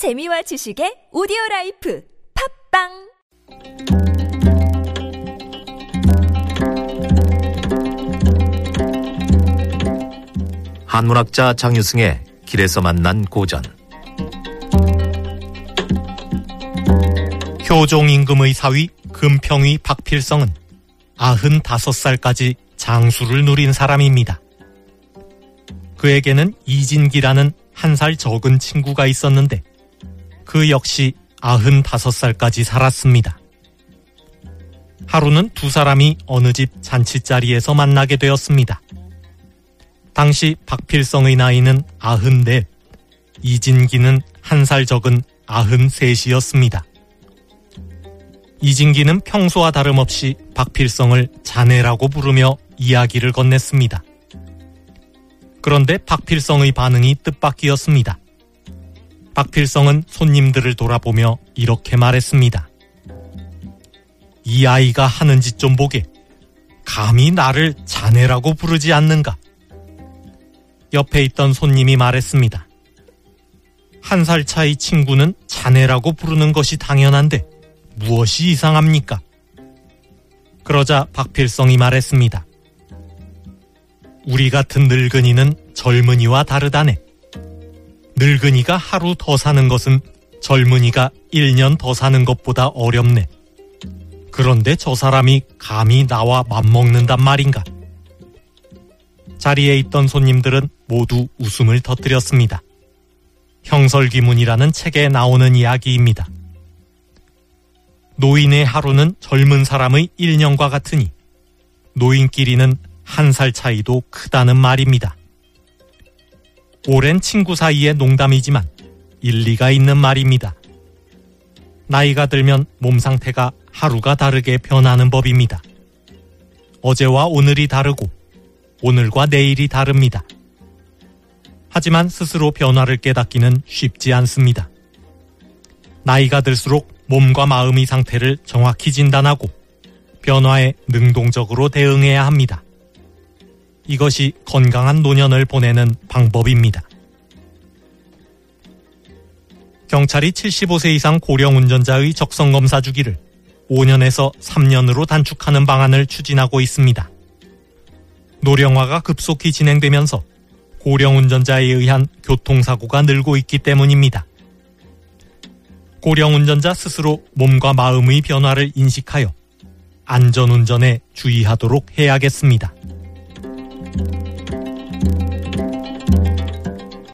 재미와 지식의 오디오 라이프 팟빵 한문학자 장유승의 길에서 만난 고전 효종 임금의 사위 금평위 박필성은 95살까지 장수를 누린 사람입니다. 그에게는 이진기라는 한 살 적은 친구가 있었는데 그 역시 95살까지 살았습니다. 하루는 두 사람이 어느 집 잔치 자리에서 만나게 되었습니다. 당시 박필성의 나이는 94, 이진기는 한 살 적은 93이었습니다. 이진기는 평소와 다름없이 박필성을 자네라고 부르며 이야기를 건넸습니다. 그런데 박필성의 반응이 뜻밖이었습니다. 박필성은 손님들을 돌아보며 이렇게 말했습니다. 이 아이가 하는 짓 좀 보게. 감히 나를 자네라고 부르지 않는가? 옆에 있던 손님이 말했습니다. 한 살 차이 친구는 자네라고 부르는 것이 당연한데 무엇이 이상합니까? 그러자 박필성이 말했습니다. 우리 같은 늙은이는 젊은이와 다르다네. 늙은이가 하루 더 사는 것은 젊은이가 1년 더 사는 것보다 어렵네. 그런데 저 사람이 감히 나와 맞먹는단 말인가? 자리에 있던 손님들은 모두 웃음을 터뜨렸습니다. 형설기문이라는 책에 나오는 이야기입니다. 노인의 하루는 젊은 사람의 1년과 같으니 노인끼리는 한 살 차이도 크다는 말입니다. 오랜 친구 사이의 농담이지만 일리가 있는 말입니다. 나이가 들면 몸 상태가 하루가 다르게 변하는 법입니다. 어제와 오늘이 다르고 오늘과 내일이 다릅니다. 하지만 스스로 변화를 깨닫기는 쉽지 않습니다. 나이가 들수록 몸과 마음의 상태를 정확히 진단하고 변화에 능동적으로 대응해야 합니다. 이것이 건강한 노년을 보내는 방법입니다. 경찰이 75세 이상 고령 운전자의 적성 검사 주기를 5년에서 3년으로 단축하는 방안을 추진하고 있습니다. 노령화가 급속히 진행되면서 고령 운전자에 의한 교통사고가 늘고 있기 때문입니다. 고령 운전자 스스로 몸과 마음의 변화를 인식하여 안전운전에 주의하도록 해야겠습니다. Thank you.